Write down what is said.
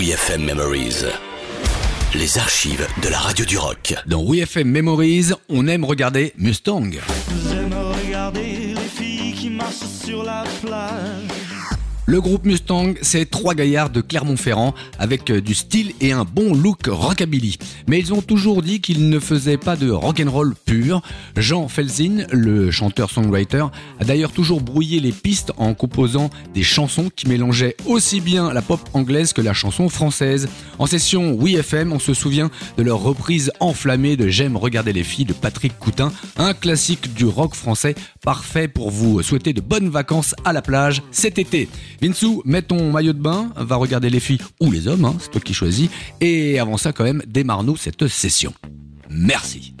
WeFM Memories. Les archives de la radio du rock. Dans WeFM Memories, on aime regarder Mustang. J'aime regarder les filles qui marchent sur la plage. Le groupe Mustang, c'est trois gaillards de Clermont-Ferrand avec euh, du style et un bon look rockabilly. Mais ils ont toujours dit qu'ils ne faisaient pas de rock'n'roll pur. Jean Felsin, le chanteur-songwriter, a d'ailleurs toujours brouillé les pistes en composant des chansons qui mélangeaient aussi bien la pop anglaise que la chanson française. En session Oui FM, on se souvient de leur reprise enflammée de J'aime regarder les filles de Patrick Coutin, un classique du rock français parfait pour vous souhaiter de bonnes vacances à la plage cet été. Vinsou, mets ton maillot de bain, va regarder les filles ou les hommes, hein, c'est toi qui choisis. Et avant ça, quand même, démarre-nous cette session. Merci.